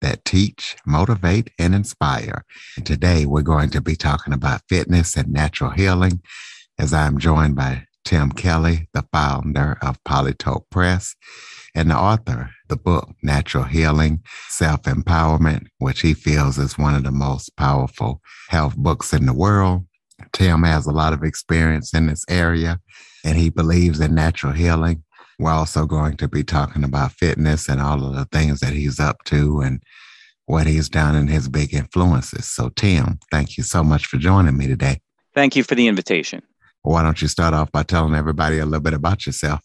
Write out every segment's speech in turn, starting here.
that teach, motivate, and inspire. Today we're going to be talking about fitness and natural healing as I'm joined by Tim Kelly, the founder of Polytope Press and the author of the book Natural Healing, Self Empowerment, which he feels is one of the most powerful health books in the world. Tim has a lot of experience in this area and he believes in natural healing we're also going to be talking about fitness and all of the things that he's up to and what he's done and his big influences. So, Tim, thank you so much for joining me today. Thank you for the invitation. Why don't you start off by telling everybody a little bit about yourself?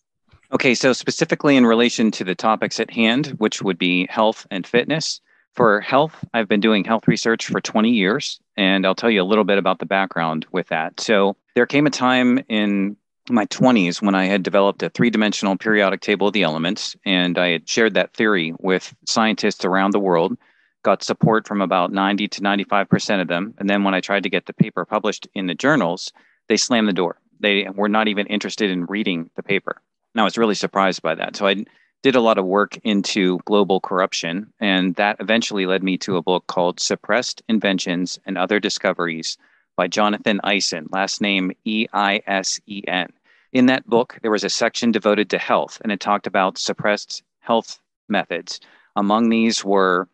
Okay, so specifically in relation to the topics at hand, which would be health and fitness. For health, I've been doing health research for 20 years, and I'll tell you a little bit about the background with that. So, there came a time in my 20s when I had developed a three dimensional periodic table of the elements. And I had shared that theory with scientists around the world, got support from about 90 to 95% of them. And then when I tried to get the paper published in the journals, they slammed the door. They were not even interested in reading the paper. And I was really surprised by that. So I did a lot of work into global corruption. And that eventually led me to a book called Suppressed Inventions and Other Discoveries by Jonathan Eisen, last name E I S E N. In that book, there was a section devoted to health, and it talked about suppressed health methods. Among these were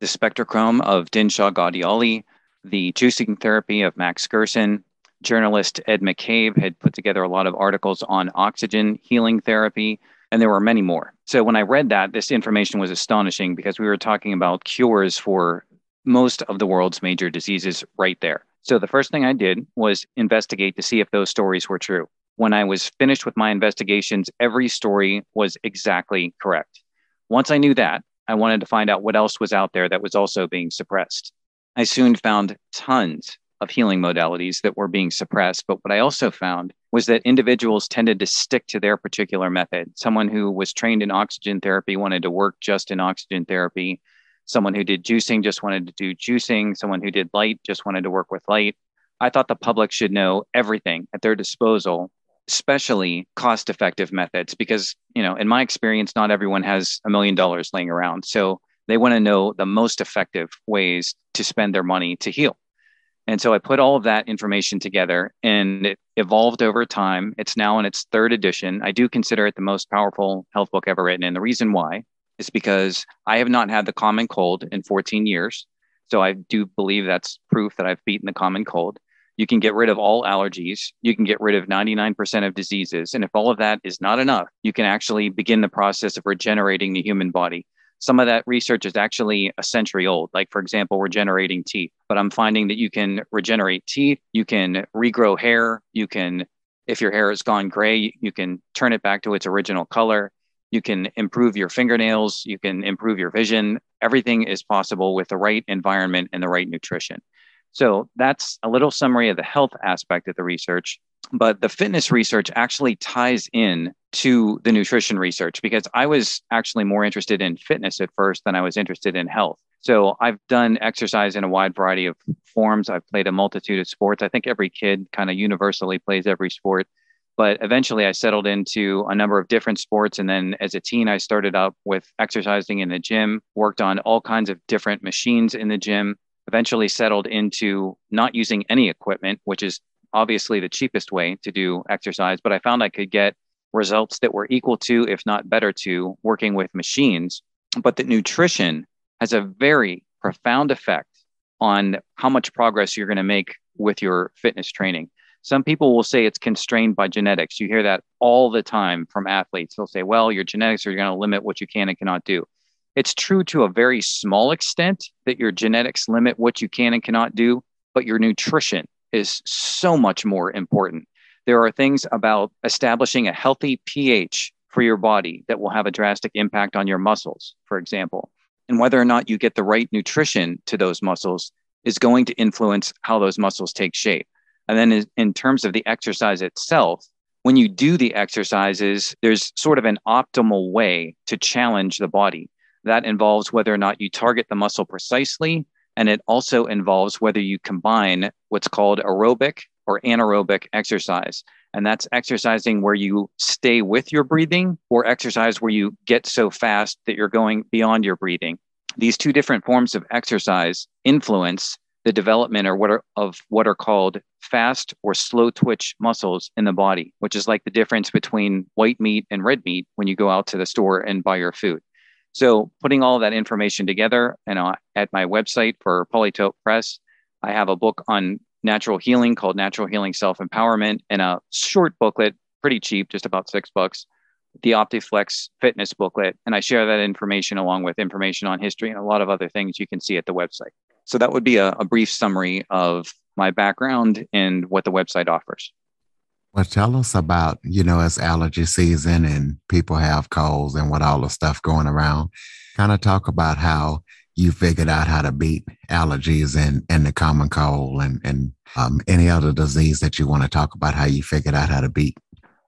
the spectrochrome of Dinshah Ghadiali, the juicing therapy of Max Gerson. Journalist Ed McCabe had put together a lot of articles on oxygen healing therapy, and there were many more. So when I read that, this information was astonishing because we were talking about cures for most of the world's major diseases right there. So the first thing I did was investigate to see if those stories were true. When I was finished with my investigations, every story was exactly correct. Once I knew that, I wanted to find out what else was out there that was also being suppressed. I soon found tons of healing modalities that were being suppressed. But what I also found was that individuals tended to stick to their particular method. Someone who was trained in oxygen therapy wanted to work just in oxygen therapy. Someone who did juicing just wanted to do juicing. Someone who did light just wanted to work with light. I thought the public should know everything at their disposal, especially cost effective methods, because, you know, in my experience, not everyone has a million dollars laying around. So they want to know the most effective ways to spend their money to heal. And so I put all of that information together and it evolved over time. It's now in its third edition. I do consider it the most powerful health book ever written. And the reason why is because I have not had the common cold in 14 years. So I do believe that's proof that I've beaten the common cold. You can get rid of all allergies. You can get rid of 99% of diseases. And if all of that is not enough, you can actually begin the process of regenerating the human body. Some of that research is actually a century old, like, for example, regenerating teeth. But I'm finding that you can regenerate teeth, you can regrow hair, you can, if your hair has gone gray, you can turn it back to its original color. You can improve your fingernails. You can improve your vision. Everything is possible with the right environment and the right nutrition. So that's a little summary of the health aspect of the research. But the fitness research actually ties in to the nutrition research because I was actually more interested in fitness at first than I was interested in health. So I've done exercise in a wide variety of forms. I've played a multitude of sports. I think every kid kind of universally plays every sport. But eventually, I settled into a number of different sports. And then as a teen, I started up with exercising in the gym, worked on all kinds of different machines in the gym, eventually settled into not using any equipment, which is obviously the cheapest way to do exercise. But I found I could get results that were equal to, if not better to, working with machines. But that nutrition has a very profound effect on how much progress you're going to make with your fitness training. Some people will say it's constrained by genetics. You hear that all the time from athletes. They'll say, well, your genetics are going to limit what you can and cannot do. It's true to a very small extent that your genetics limit what you can and cannot do, but your nutrition is so much more important. There are things about establishing a healthy pH for your body that will have a drastic impact on your muscles, for example. And whether or not you get the right nutrition to those muscles is going to influence how those muscles take shape. And then in terms of the exercise itself, when you do the exercises, there's sort of an optimal way to challenge the body. That involves whether or not you target the muscle precisely. And it also involves whether you combine what's called aerobic or anaerobic exercise. And that's exercising where you stay with your breathing or exercise where you get so fast that you're going beyond your breathing. These two different forms of exercise influence the development or what are, of what are called fast or slow twitch muscles in the body, which is like the difference between white meat and red meat when you go out to the store and buy your food. So, putting all that information together, and uh, at my website for Polytope Press, I have a book on natural healing called Natural Healing Self Empowerment, and a short booklet, pretty cheap, just about six bucks, the OptiFlex Fitness booklet, and I share that information along with information on history and a lot of other things you can see at the website. So that would be a, a brief summary of my background and what the website offers. Well, tell us about, you know, it's allergy season and people have colds and what all the stuff going around. Kind of talk about how you figured out how to beat allergies and, and the common cold and, and um, any other disease that you want to talk about, how you figured out how to beat.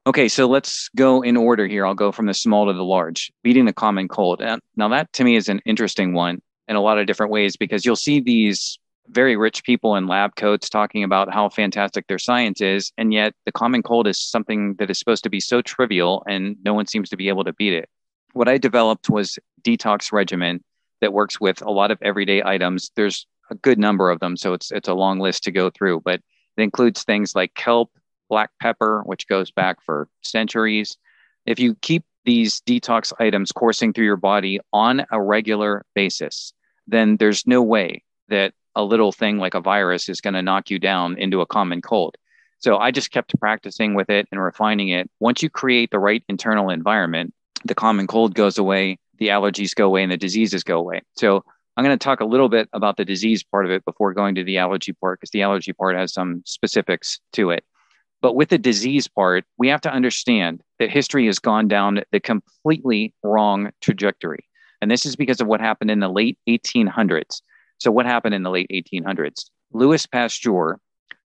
Okay, so let's go in order here. I'll go from the small to the large, beating the common cold. Now, that to me is an interesting one in a lot of different ways because you'll see these very rich people in lab coats talking about how fantastic their science is. And yet the common cold is something that is supposed to be so trivial and no one seems to be able to beat it. What I developed was detox regimen that works with a lot of everyday items. There's a good number of them, so it's it's a long list to go through, but it includes things like kelp, black pepper, which goes back for centuries. If you keep these detox items coursing through your body on a regular basis, then there's no way that a little thing like a virus is going to knock you down into a common cold. So I just kept practicing with it and refining it. Once you create the right internal environment, the common cold goes away, the allergies go away, and the diseases go away. So I'm going to talk a little bit about the disease part of it before going to the allergy part, because the allergy part has some specifics to it. But with the disease part, we have to understand that history has gone down the completely wrong trajectory. And this is because of what happened in the late 1800s. So, what happened in the late 1800s? Louis Pasteur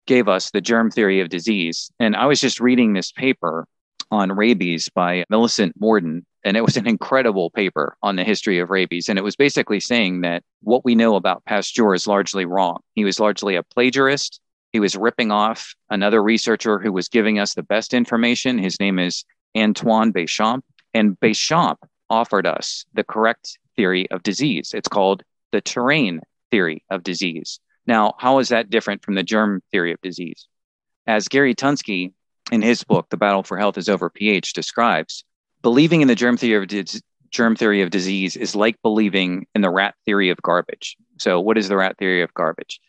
gave us the germ theory of disease. And I was just reading this paper on rabies by Millicent Morden. And it was an incredible paper on the history of rabies. And it was basically saying that what we know about Pasteur is largely wrong. He was largely a plagiarist. He was ripping off another researcher who was giving us the best information. His name is Antoine Béchamp. And Béchamp offered us the correct theory of disease. It's called the terrain theory of disease. Now, how is that different from the germ theory of disease? As Gary Tunsky, in his book, The Battle for Health is Over pH, describes, believing in the germ theory of, germ theory of disease is like believing in the rat theory of garbage. So, what is the rat theory of garbage?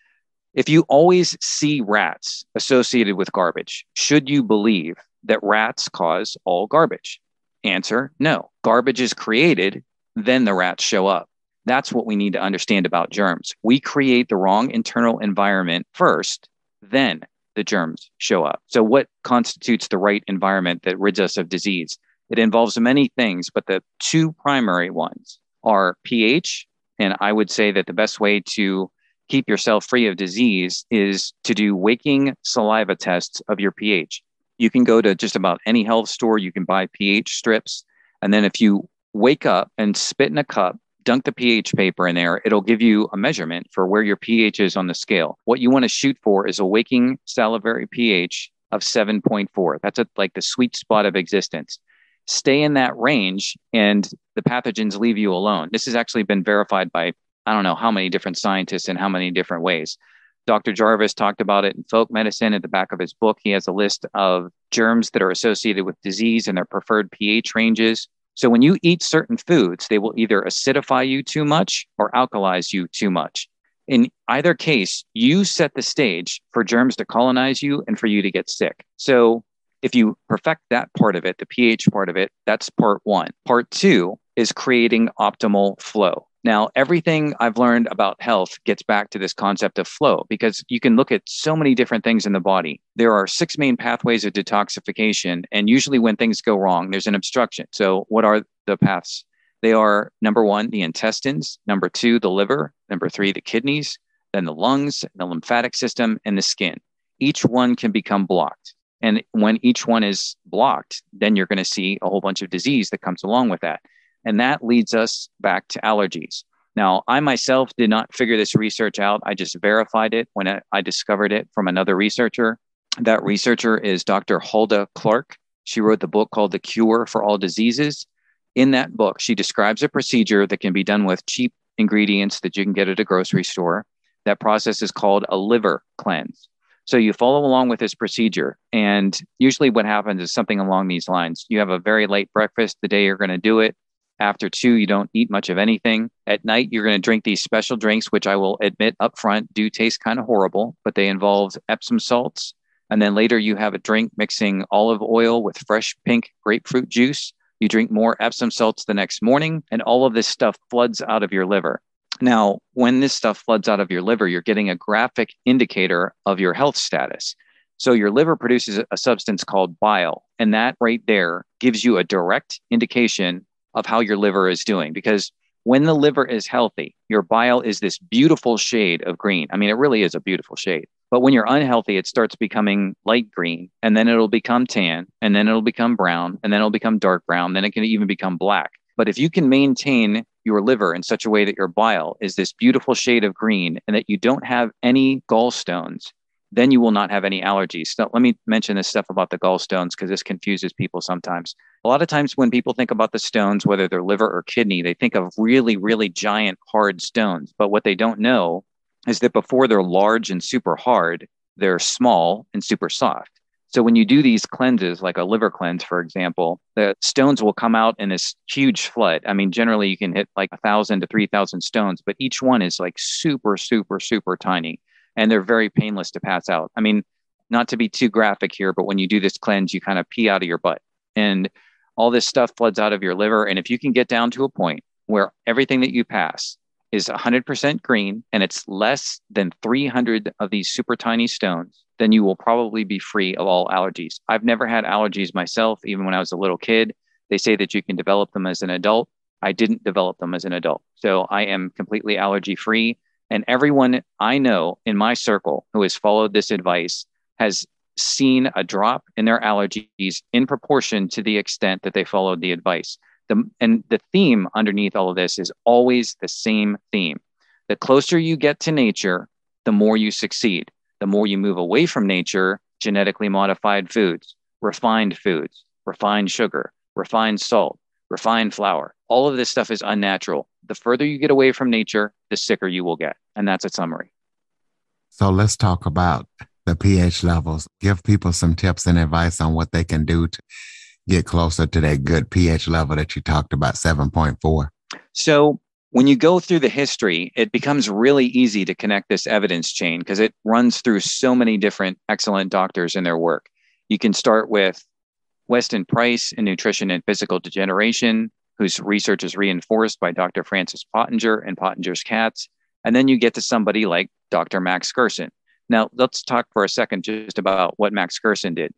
If you always see rats associated with garbage, should you believe that rats cause all garbage? Answer no. Garbage is created, then the rats show up. That's what we need to understand about germs. We create the wrong internal environment first, then the germs show up. So, what constitutes the right environment that rids us of disease? It involves many things, but the two primary ones are pH. And I would say that the best way to keep yourself free of disease is to do waking saliva tests of your pH. You can go to just about any health store, you can buy pH strips. And then if you wake up and spit in a cup dunk the pH paper in there, it'll give you a measurement for where your pH is on the scale. What you want to shoot for is a waking salivary pH of 7.4. That's a, like the sweet spot of existence. Stay in that range and the pathogens leave you alone. This has actually been verified by I don't know how many different scientists in how many different ways. Dr. Jarvis talked about it in folk medicine at the back of his book. He has a list of germs that are associated with disease and their preferred pH ranges. So when you eat certain foods, they will either acidify you too much or alkalize you too much. In either case, you set the stage for germs to colonize you and for you to get sick. So if you perfect that part of it, the pH part of it, that's part one. Part two is creating optimal flow. Now, everything I've learned about health gets back to this concept of flow because you can look at so many different things in the body. There are six main pathways of detoxification. And usually, when things go wrong, there's an obstruction. So, what are the paths? They are number one, the intestines, number two, the liver, number three, the kidneys, then the lungs, the lymphatic system, and the skin. each one can become blocked. And when each one is blocked, then you're going to see a whole bunch of disease that comes along with that. And that leads us back to allergies. Now, I myself did not figure this research out. I just verified it when I discovered it from another researcher. That researcher is Dr. Hulda Clark. She wrote the book called The Cure for All Diseases. In that book, she describes a procedure that can be done with cheap ingredients that you can get at a grocery store. That process is called a liver cleanse. So you follow along with this procedure. And usually what happens is something along these lines. You have a very late breakfast the day you're going to do it. After two, you don't eat much of anything. At night, you're going to drink these special drinks, which I will admit up front do taste kind of horrible, but they involve Epsom salts. And then later, you have a drink mixing olive oil with fresh pink grapefruit juice. You drink more Epsom salts the next morning, and all of this stuff floods out of your liver. Now, when this stuff floods out of your liver, you're getting a graphic indicator of your health status. So your liver produces a substance called bile, and that right there gives you a direct indication of how your liver is doing because when the liver is healthy, your bile is this beautiful shade of green. I mean, it really is a beautiful shade. But when you're unhealthy, it starts becoming light green and then it'll become tan and then it'll become brown and then it'll become dark brown. Then it can even become black. But if you can maintain your liver in such a way that your bile is this beautiful shade of green and that you don't have any gallstones, then you will not have any allergies. Let me mention this stuff about the gallstones because this confuses people sometimes. A lot of times when people think about the stones, whether they're liver or kidney, they think of really, really giant hard stones. But what they don't know is that before they're large and super hard, they're small and super soft. So when you do these cleanses, like a liver cleanse, for example, the stones will come out in this huge flood. I mean, generally you can hit like a thousand to 3,000 stones, but each one is like super, super, super tiny and they're very painless to pass out. I mean, not to be too graphic here, but when you do this cleanse, you kind of pee out of your butt and all this stuff floods out of your liver. And if you can get down to a point where everything that you pass is 100% green and it's less than 300 of these super tiny stones, then you will probably be free of all allergies. I've never had allergies myself, even when I was a little kid. They say that you can develop them as an adult. I didn't develop them as an adult. So I am completely allergy free. And everyone I know in my circle who has followed this advice has seen a drop in their allergies in proportion to the extent that they followed the advice. The, and the theme underneath all of this is always the same theme. The closer you get to nature, the more you succeed. The more you move away from nature, genetically modified foods, refined foods, refined sugar, refined salt, refined flour, all of this stuff is unnatural the further you get away from nature, the sicker you will get. And that's a summary. So let's talk about the pH levels. Give people some tips and advice on what they can do to get closer to that good pH level that you talked about, 7.4. So when you go through the history, it becomes really easy to connect this evidence chain because it runs through so many different excellent doctors in their work. You can start with Weston Price in nutrition and physical degeneration, whose research is reinforced by Dr. Francis Pottenger and Pottenger's cats. And then you get to somebody like Dr. Max Gerson. Now, let's talk for a second just about what Max Gerson did.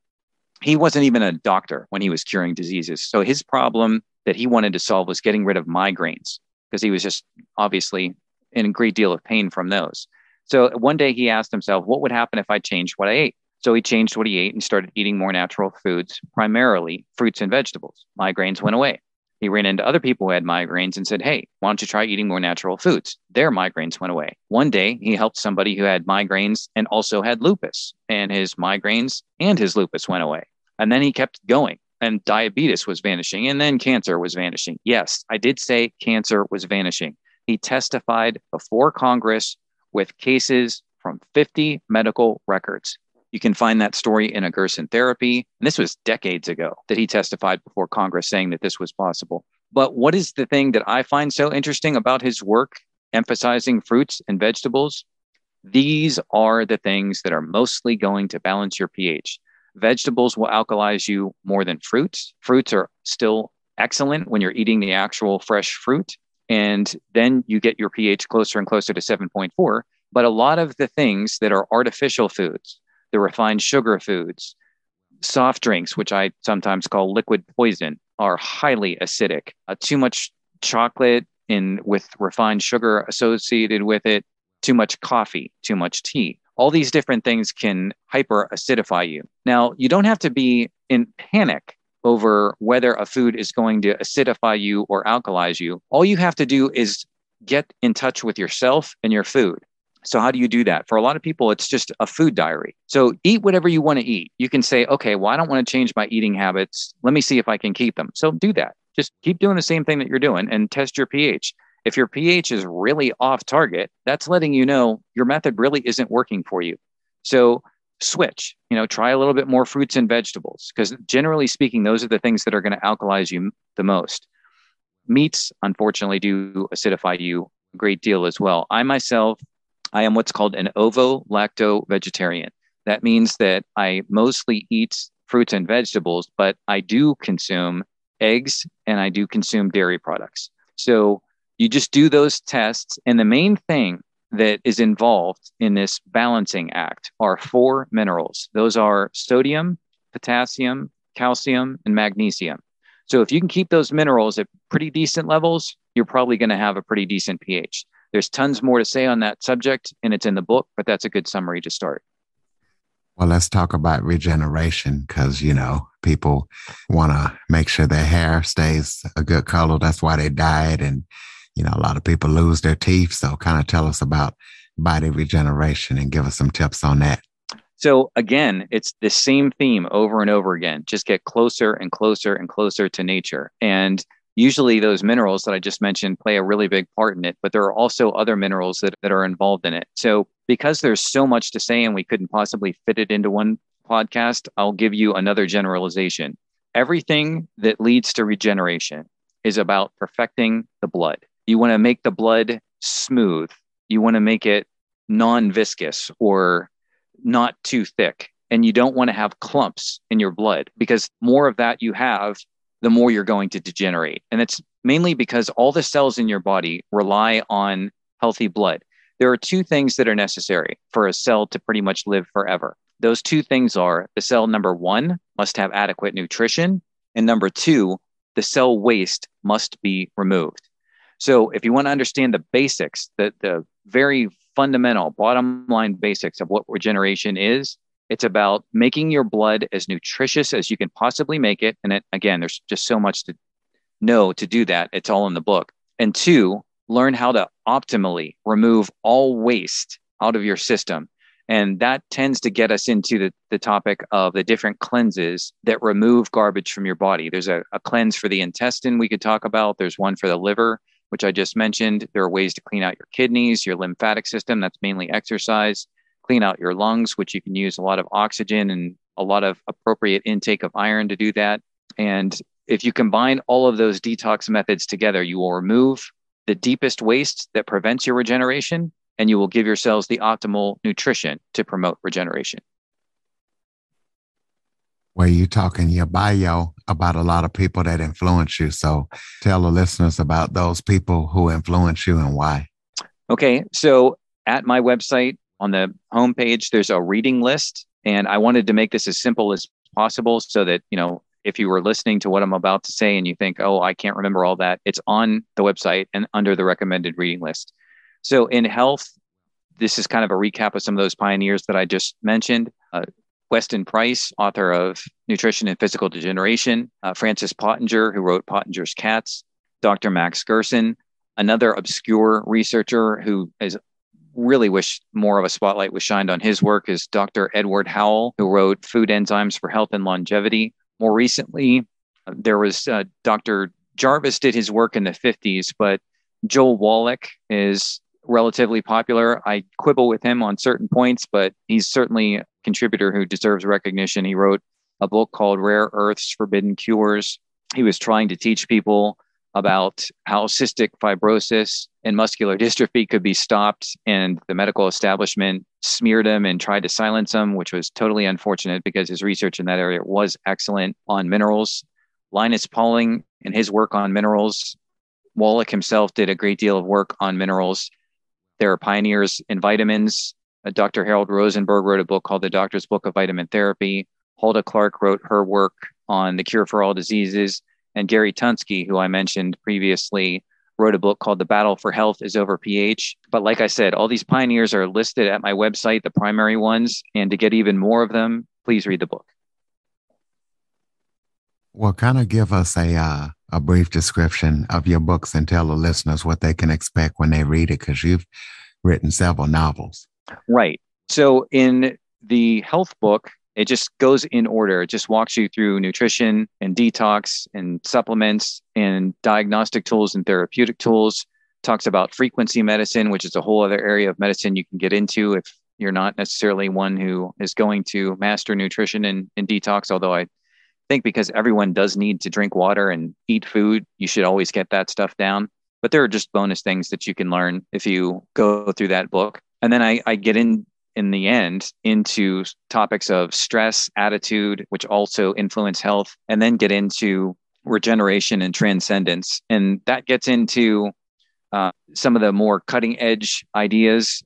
He wasn't even a doctor when he was curing diseases. So his problem that he wanted to solve was getting rid of migraines because he was just obviously in a great deal of pain from those. So one day he asked himself, what would happen if I changed what I ate? So he changed what he ate and started eating more natural foods, primarily fruits and vegetables. Migraines went away. He ran into other people who had migraines and said, Hey, why don't you try eating more natural foods? Their migraines went away. One day, he helped somebody who had migraines and also had lupus, and his migraines and his lupus went away. And then he kept going, and diabetes was vanishing, and then cancer was vanishing. Yes, I did say cancer was vanishing. He testified before Congress with cases from 50 medical records. You can find that story in a Gerson therapy. And this was decades ago that he testified before Congress saying that this was possible. But what is the thing that I find so interesting about his work emphasizing fruits and vegetables? These are the things that are mostly going to balance your pH. Vegetables will alkalize you more than fruits. Fruits are still excellent when you're eating the actual fresh fruit. And then you get your pH closer and closer to 7.4. But a lot of the things that are artificial foods, the refined sugar foods. Soft drinks, which I sometimes call liquid poison, are highly acidic. Uh, too much chocolate in with refined sugar associated with it, too much coffee, too much tea. All these different things can hyper acidify you. Now, you don't have to be in panic over whether a food is going to acidify you or alkalize you. All you have to do is get in touch with yourself and your food. So, how do you do that? For a lot of people, it's just a food diary. So, eat whatever you want to eat. You can say, okay, well, I don't want to change my eating habits. Let me see if I can keep them. So, do that. Just keep doing the same thing that you're doing and test your pH. If your pH is really off target, that's letting you know your method really isn't working for you. So, switch, you know, try a little bit more fruits and vegetables because generally speaking, those are the things that are going to alkalize you the most. Meats, unfortunately, do acidify you a great deal as well. I myself I am what's called an ovo lacto vegetarian. That means that I mostly eat fruits and vegetables, but I do consume eggs and I do consume dairy products. So you just do those tests. And the main thing that is involved in this balancing act are four minerals. Those are sodium, potassium, calcium, and magnesium. So if you can keep those minerals at pretty decent levels, you're probably going to have a pretty decent pH. There's tons more to say on that subject, and it's in the book, but that's a good summary to start. Well, let's talk about regeneration because, you know, people want to make sure their hair stays a good color. That's why they dye it. And, you know, a lot of people lose their teeth. So, kind of tell us about body regeneration and give us some tips on that. So, again, it's the same theme over and over again. Just get closer and closer and closer to nature. And usually those minerals that I just mentioned play a really big part in it, but there are also other minerals that, that are involved in it. So because there's so much to say and we couldn't possibly fit it into one podcast, I'll give you another generalization. Everything that leads to regeneration is about perfecting the blood. You want to make the blood smooth. You want to make it non viscous or not too thick. And you don't want to have clumps in your blood because more of that you have, the more you're going to degenerate. And it's mainly because all the cells in your body rely on healthy blood. There are two things that are necessary for a cell to pretty much live forever. Those two things are the cell number one must have adequate nutrition, and number two, the cell waste must be removed. So, if you want to understand the basics, the, the very fundamental bottom line basics of what regeneration is, it's about making your blood as nutritious as you can possibly make it. And it, again, there's just so much to know to do that. It's all in the book. And two, learn how to optimally remove all waste out of your system. And that tends to get us into the, the topic of the different cleanses that remove garbage from your body. There's a, a cleanse for the intestine we could talk about, there's one for the liver, which I just mentioned. There are ways to clean out your kidneys, your lymphatic system. That's mainly exercise clean out your lungs, which you can use a lot of oxygen and a lot of appropriate intake of iron to do that. And if you combine all of those detox methods together, you will remove the deepest waste that prevents your regeneration and you will give your cells the optimal nutrition to promote regeneration. Well, you talk in your bio about a lot of people that influence you. So tell the listeners about those people who influence you and why. Okay. So at my website, on the homepage, there's a reading list. And I wanted to make this as simple as possible so that, you know, if you were listening to what I'm about to say and you think, oh, I can't remember all that, it's on the website and under the recommended reading list. So in health, this is kind of a recap of some of those pioneers that I just mentioned. Uh, Weston Price, author of Nutrition and Physical Degeneration, uh, Francis Pottenger, who wrote Pottenger's Cats, Dr. Max Gerson, another obscure researcher who is really wish more of a spotlight was shined on his work is Dr. Edward Howell, who wrote Food Enzymes for Health and Longevity. More recently, uh, there was uh, Dr. Jarvis did his work in the 50s, but Joel Wallach is relatively popular. I quibble with him on certain points, but he's certainly a contributor who deserves recognition. He wrote a book called Rare Earths Forbidden Cures. He was trying to teach people about how cystic fibrosis and muscular dystrophy could be stopped. And the medical establishment smeared him and tried to silence him, which was totally unfortunate because his research in that area was excellent on minerals. Linus Pauling and his work on minerals, Wallach himself did a great deal of work on minerals. There are pioneers in vitamins. Uh, Dr. Harold Rosenberg wrote a book called The Doctor's Book of Vitamin Therapy. Hulda Clark wrote her work on the cure for all diseases. And Gary Tunsky, who I mentioned previously, wrote a book called The Battle for Health is Over pH. But like I said, all these pioneers are listed at my website, the primary ones. And to get even more of them, please read the book. Well, kind of give us a uh, a brief description of your books and tell the listeners what they can expect when they read it, because you've written several novels. Right. So in the health book, it just goes in order. It just walks you through nutrition and detox and supplements and diagnostic tools and therapeutic tools. Talks about frequency medicine, which is a whole other area of medicine you can get into if you're not necessarily one who is going to master nutrition and, and detox. Although I think because everyone does need to drink water and eat food, you should always get that stuff down. But there are just bonus things that you can learn if you go through that book. And then I, I get in in the end into topics of stress, attitude, which also influence health, and then get into regeneration and transcendence. And that gets into uh, some of the more cutting edge ideas.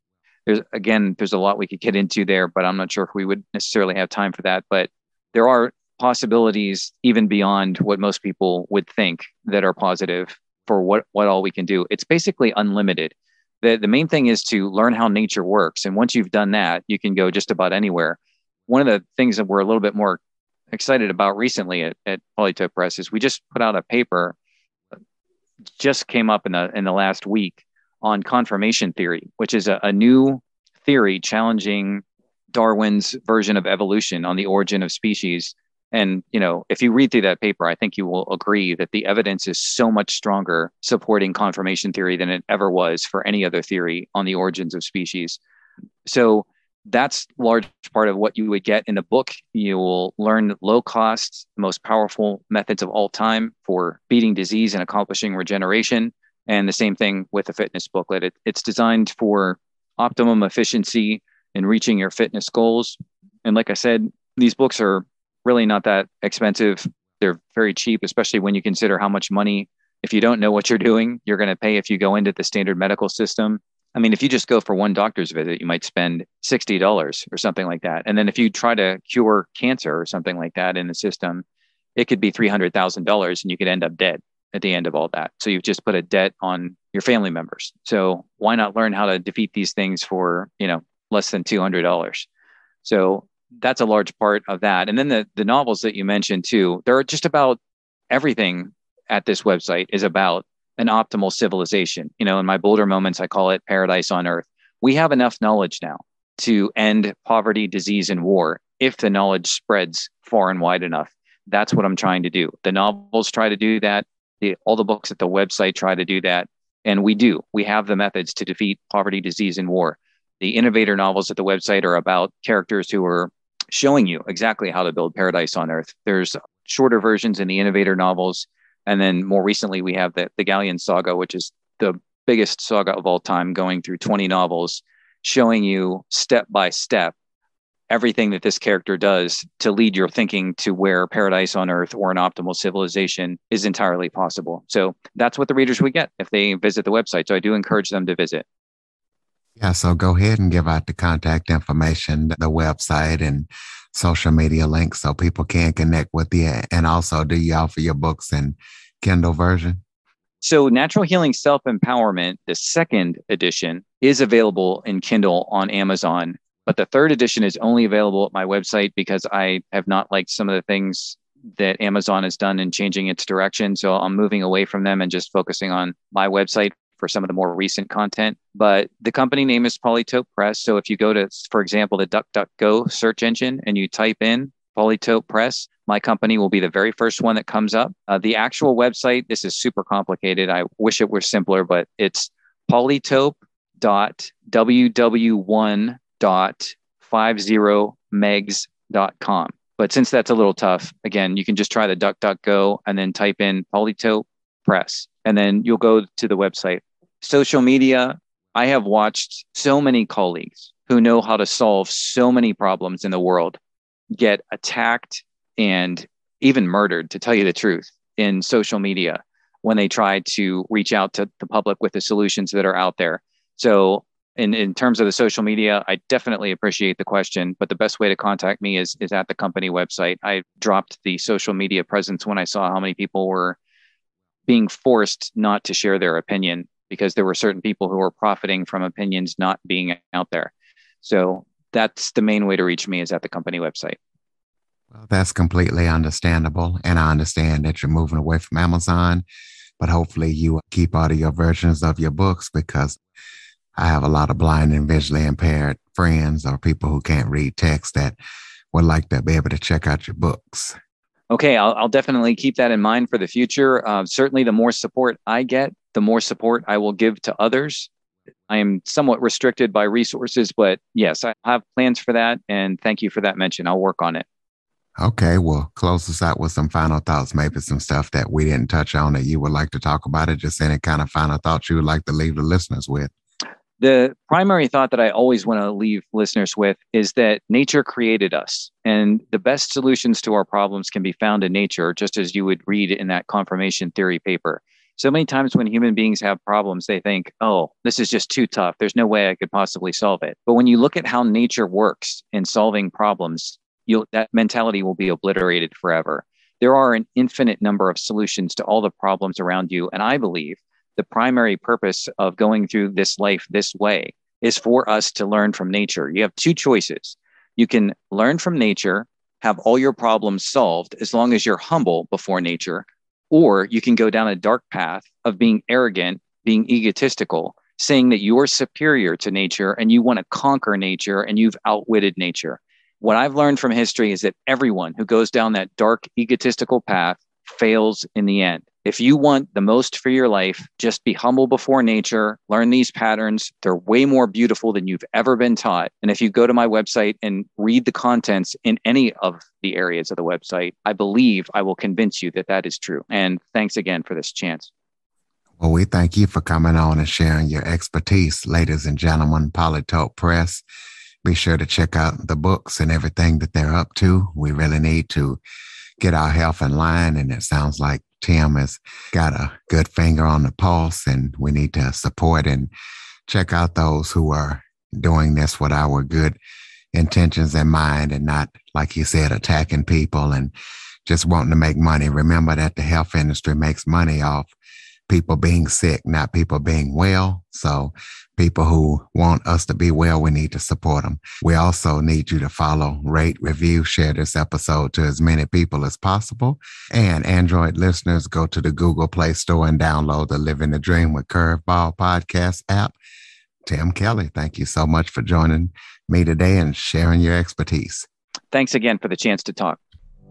There's again, there's a lot we could get into there, but I'm not sure if we would necessarily have time for that. But there are possibilities even beyond what most people would think that are positive for what what all we can do. It's basically unlimited the, the main thing is to learn how nature works. And once you've done that, you can go just about anywhere. One of the things that we're a little bit more excited about recently at, at Polytope Press is we just put out a paper, just came up in the in the last week on confirmation theory, which is a, a new theory challenging Darwin's version of evolution on the origin of species and, you know, if you read through that paper, I think you will agree that the evidence is so much stronger supporting confirmation theory than it ever was for any other theory on the origins of species. So that's large part of what you would get in the book. You will learn low cost, most powerful methods of all time for beating disease and accomplishing regeneration. And the same thing with the fitness booklet. It, it's designed for optimum efficiency in reaching your fitness goals. And like I said, these books are really not that expensive. They're very cheap, especially when you consider how much money, if you don't know what you're doing, you're going to pay if you go into the standard medical system. I mean, if you just go for one doctor's visit, you might spend $60 or something like that. And then if you try to cure cancer or something like that in the system, it could be $300,000 and you could end up dead at the end of all that. So you've just put a debt on your family members. So why not learn how to defeat these things for, you know, less than $200? So that's a large part of that. And then the the novels that you mentioned too, they're just about everything at this website is about an optimal civilization. You know, in my bolder moments, I call it paradise on earth. We have enough knowledge now to end poverty, disease, and war if the knowledge spreads far and wide enough. That's what I'm trying to do. The novels try to do that. The, all the books at the website try to do that. And we do. We have the methods to defeat poverty, disease, and war. The innovator novels at the website are about characters who are showing you exactly how to build paradise on earth. There's shorter versions in the innovator novels. And then more recently, we have the, the Galleon saga, which is the biggest saga of all time, going through 20 novels, showing you step by step everything that this character does to lead your thinking to where paradise on earth or an optimal civilization is entirely possible. So that's what the readers would get if they visit the website. So I do encourage them to visit. Yeah, so go ahead and give out the contact information, the website, and social media links so people can connect with you. And also, do you offer your books in Kindle version? So, Natural Healing Self Empowerment, the second edition, is available in Kindle on Amazon. But the third edition is only available at my website because I have not liked some of the things that Amazon has done in changing its direction. So I'm moving away from them and just focusing on my website for some of the more recent content. But the company name is Polytope Press. So if you go to, for example, the DuckDuckGo search engine and you type in Polytope Press, my company will be the very first one that comes up. Uh, the actual website, this is super complicated. I wish it were simpler, but it's polytope.ww1.50megs.com. But since that's a little tough, again, you can just try the DuckDuckGo and then type in Polytope Press and then you'll go to the website. Social media, I have watched so many colleagues who know how to solve so many problems in the world get attacked and even murdered, to tell you the truth, in social media when they try to reach out to the public with the solutions that are out there. So, in, in terms of the social media, I definitely appreciate the question, but the best way to contact me is, is at the company website. I dropped the social media presence when I saw how many people were being forced not to share their opinion because there were certain people who were profiting from opinions not being out there. So that's the main way to reach me is at the company website. Well, that's completely understandable. And I understand that you're moving away from Amazon, but hopefully you keep audio versions of your books because I have a lot of blind and visually impaired friends or people who can't read text that would like to be able to check out your books. Okay, I'll, I'll definitely keep that in mind for the future. Uh, certainly, the more support I get, the more support I will give to others. I am somewhat restricted by resources, but yes, I have plans for that. And thank you for that mention. I'll work on it. Okay, well, close us out with some final thoughts, maybe some stuff that we didn't touch on that you would like to talk about, it, just any kind of final thoughts you would like to leave the listeners with. The primary thought that I always want to leave listeners with is that nature created us, and the best solutions to our problems can be found in nature, just as you would read in that confirmation theory paper. So many times when human beings have problems, they think, oh, this is just too tough. There's no way I could possibly solve it. But when you look at how nature works in solving problems, that mentality will be obliterated forever. There are an infinite number of solutions to all the problems around you. And I believe the primary purpose of going through this life this way is for us to learn from nature. You have two choices. You can learn from nature, have all your problems solved as long as you're humble before nature, or you can go down a dark path of being arrogant, being egotistical, saying that you're superior to nature and you want to conquer nature and you've outwitted nature. What I've learned from history is that everyone who goes down that dark, egotistical path fails in the end. If you want the most for your life, just be humble before nature, learn these patterns. They're way more beautiful than you've ever been taught. And if you go to my website and read the contents in any of the areas of the website, I believe I will convince you that that is true. And thanks again for this chance. Well, we thank you for coming on and sharing your expertise, ladies and gentlemen. Polytope Press. Be sure to check out the books and everything that they're up to. We really need to get our health in line. And it sounds like Tim has got a good finger on the pulse, and we need to support and check out those who are doing this with our good intentions in mind and not, like you said, attacking people and just wanting to make money. Remember that the health industry makes money off people being sick, not people being well. So people who want us to be well, we need to support them. We also need you to follow, rate, review, share this episode to as many people as possible. And Android listeners, go to the Google Play Store and download the Living the Dream with Curveball podcast app. Tim Kelly, thank you so much for joining me today and sharing your expertise. Thanks again for the chance to talk.